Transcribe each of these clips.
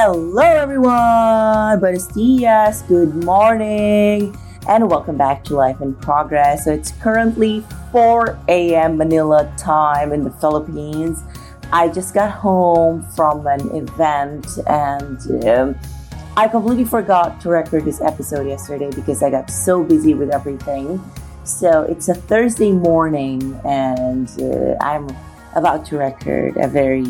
Hello, everyone. Buenos dias. Good morning and welcome back to Life in Progress. So it's currently 4 a.m. Manila time in the Philippines. I just got home from an event and um, I completely forgot to record this episode yesterday because I got so busy with everything. So it's a Thursday morning and uh, I'm about to record a very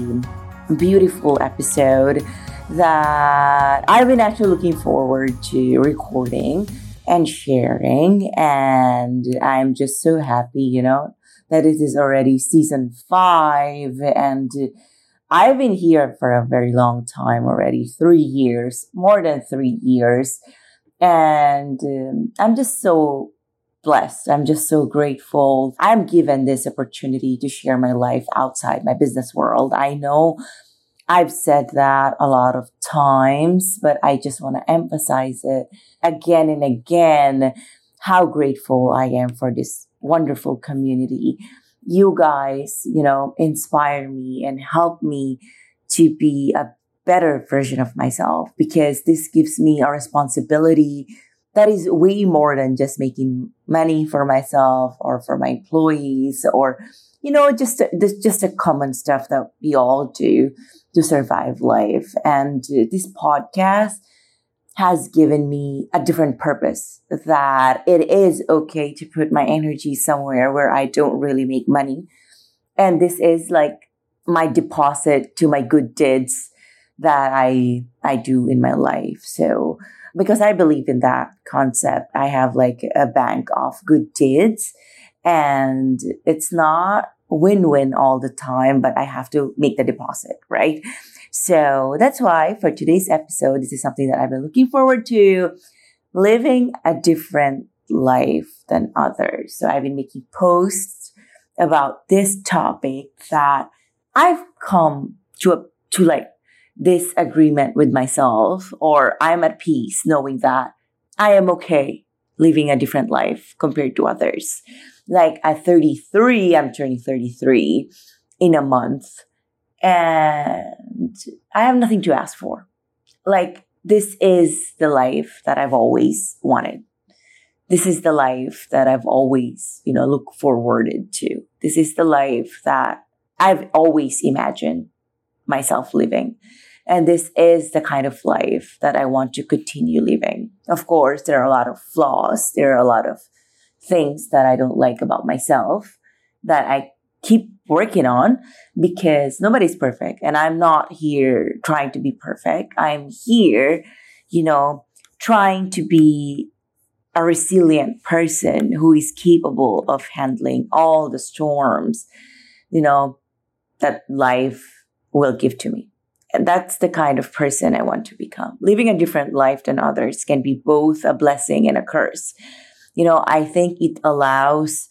beautiful episode that I've been actually looking forward to recording and sharing. And I'm just so happy, you know, that it is already season five. And I've been here for a very long time already, three years, more than three years. And um, I'm just so blessed. I'm just so grateful. I'm given this opportunity to share my life outside my business world. I know I've said that a lot of times, but I just want to emphasize it again and again how grateful I am for this wonderful community. You guys, you know, inspire me and help me to be a better version of myself because this gives me a responsibility that is way more than just making money for myself or for my employees or you know just just a common stuff that we all do to survive life. And uh, this podcast has given me a different purpose that it is okay to put my energy somewhere where I don't really make money. And this is like my deposit to my good deeds that I I do in my life. So because I believe in that concept. I have like a bank of good deeds and it's not win-win all the time, but I have to make the deposit, right? So that's why for today's episode, this is something that I've been looking forward to living a different life than others. So I've been making posts about this topic that I've come to a, to like this agreement with myself or I'm at peace knowing that I am okay living a different life compared to others. Like at 33, I'm turning 33 in a month and I have nothing to ask for. Like this is the life that I've always wanted. This is the life that I've always, you know, look forwarded to. This is the life that I've always imagined myself living. And this is the kind of life that I want to continue living. Of course, there are a lot of flaws. There are a lot of things that I don't like about myself that I keep working on because nobody's perfect. And I'm not here trying to be perfect. I'm here, you know, trying to be a resilient person who is capable of handling all the storms, you know, that life will give to me. And that's the kind of person I want to become. Living a different life than others can be both a blessing and a curse. You know, I think it allows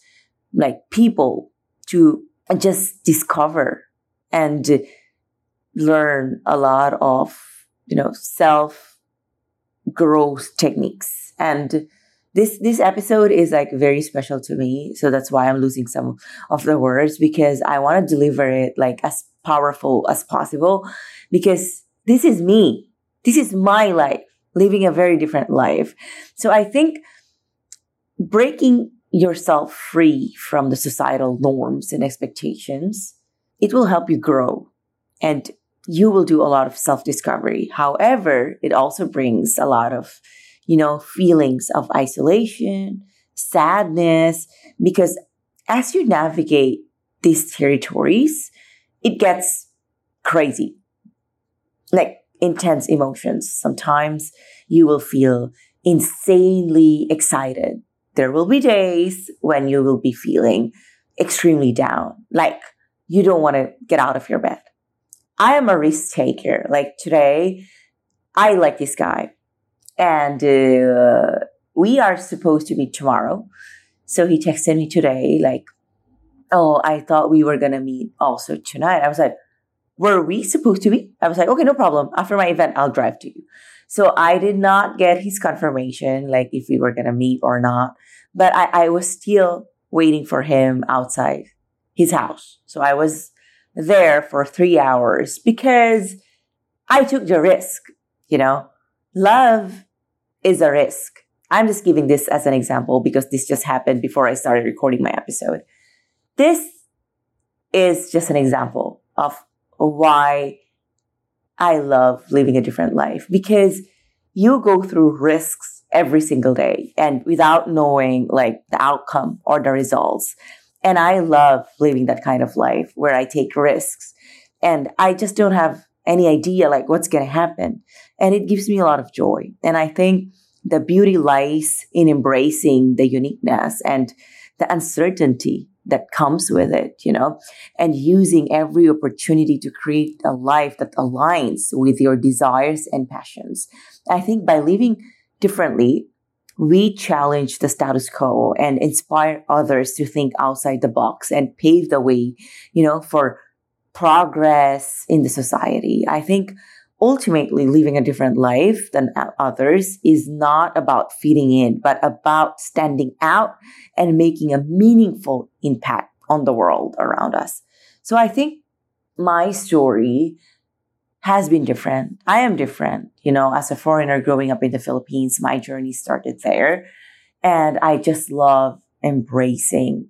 like people to just discover and learn a lot of, you know, self growth techniques. And this, this episode is like very special to me. So that's why I'm losing some of the words because I want to deliver it like as powerful as possible because this is me. This is my life, living a very different life. So I think breaking yourself free from the societal norms and expectations, it will help you grow and you will do a lot of self discovery. However, it also brings a lot of, you know, feelings of isolation, sadness, because as you navigate these territories, it gets crazy. Like intense emotions. Sometimes you will feel insanely excited. There will be days when you will be feeling extremely down, like you don't want to get out of your bed. I am a risk taker. Like today, I like this guy and uh, we are supposed to meet tomorrow. So he texted me today, like, oh, I thought we were going to meet also tonight. I was like, were we supposed to be? I was like, okay, no problem. After my event, I'll drive to you. So I did not get his confirmation, like if we were going to meet or not, but I, I was still waiting for him outside his house. So I was there for three hours because I took the risk, you know, love is a risk. I'm just giving this as an example because this just happened before I started recording my episode. This is just an example of why I love living a different life because you go through risks every single day and without knowing like the outcome or the results. And I love living that kind of life where I take risks and I just don't have any idea like what's going to happen. And it gives me a lot of joy. And I think the beauty lies in embracing the uniqueness and the uncertainty that comes with it, you know, and using every opportunity to create a life that aligns with your desires and passions. I think by living differently, we challenge the status quo and inspire others to think outside the box and pave the way, you know, for progress in the society. I think ultimately living a different life than others is not about fitting in, but about standing out and making a meaningful impact on the world around us. So I think my story has been different. I am different. You know, as a foreigner growing up in the Philippines, my journey started there. And I just love embracing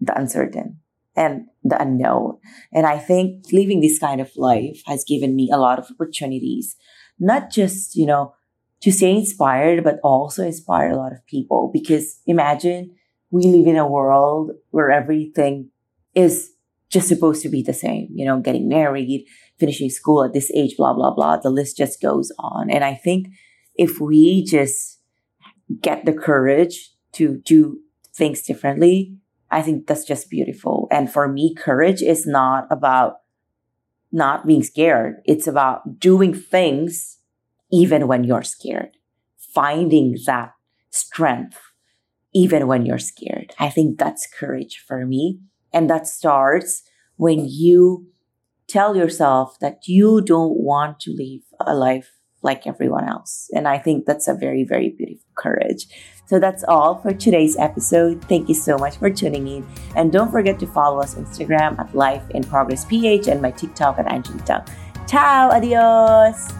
the uncertain and the unknown. And I think living this kind of life has given me a lot of opportunities, not just, you know, to stay inspired, but also inspire a lot of people. Because imagine we live in a world where everything is just supposed to be the same, you know, getting married, finishing school at this age, blah, blah, blah. The list just goes on. And I think if we just get the courage to do things differently, I think that's just beautiful. And for me, courage is not about not being scared. It's about doing things even when you're scared, finding that strength even when you're scared. I think that's courage for me. And that starts when you tell yourself that you don't want to live a life like everyone else. And I think that's a very, very beautiful courage. So that's all for today's episode. Thank you so much for tuning in. And don't forget to follow us on Instagram at Life in Progress PH and my TikTok at Angelita. Ciao, adios!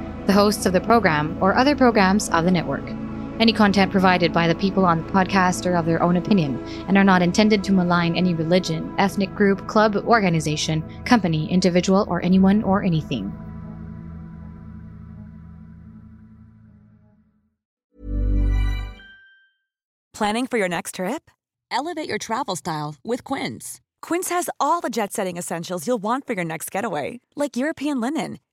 the hosts of the program, or other programs of the network. Any content provided by the people on the podcast are of their own opinion and are not intended to malign any religion, ethnic group, club, organization, company, individual, or anyone or anything. Planning for your next trip? Elevate your travel style with Quince. Quince has all the jet setting essentials you'll want for your next getaway, like European linen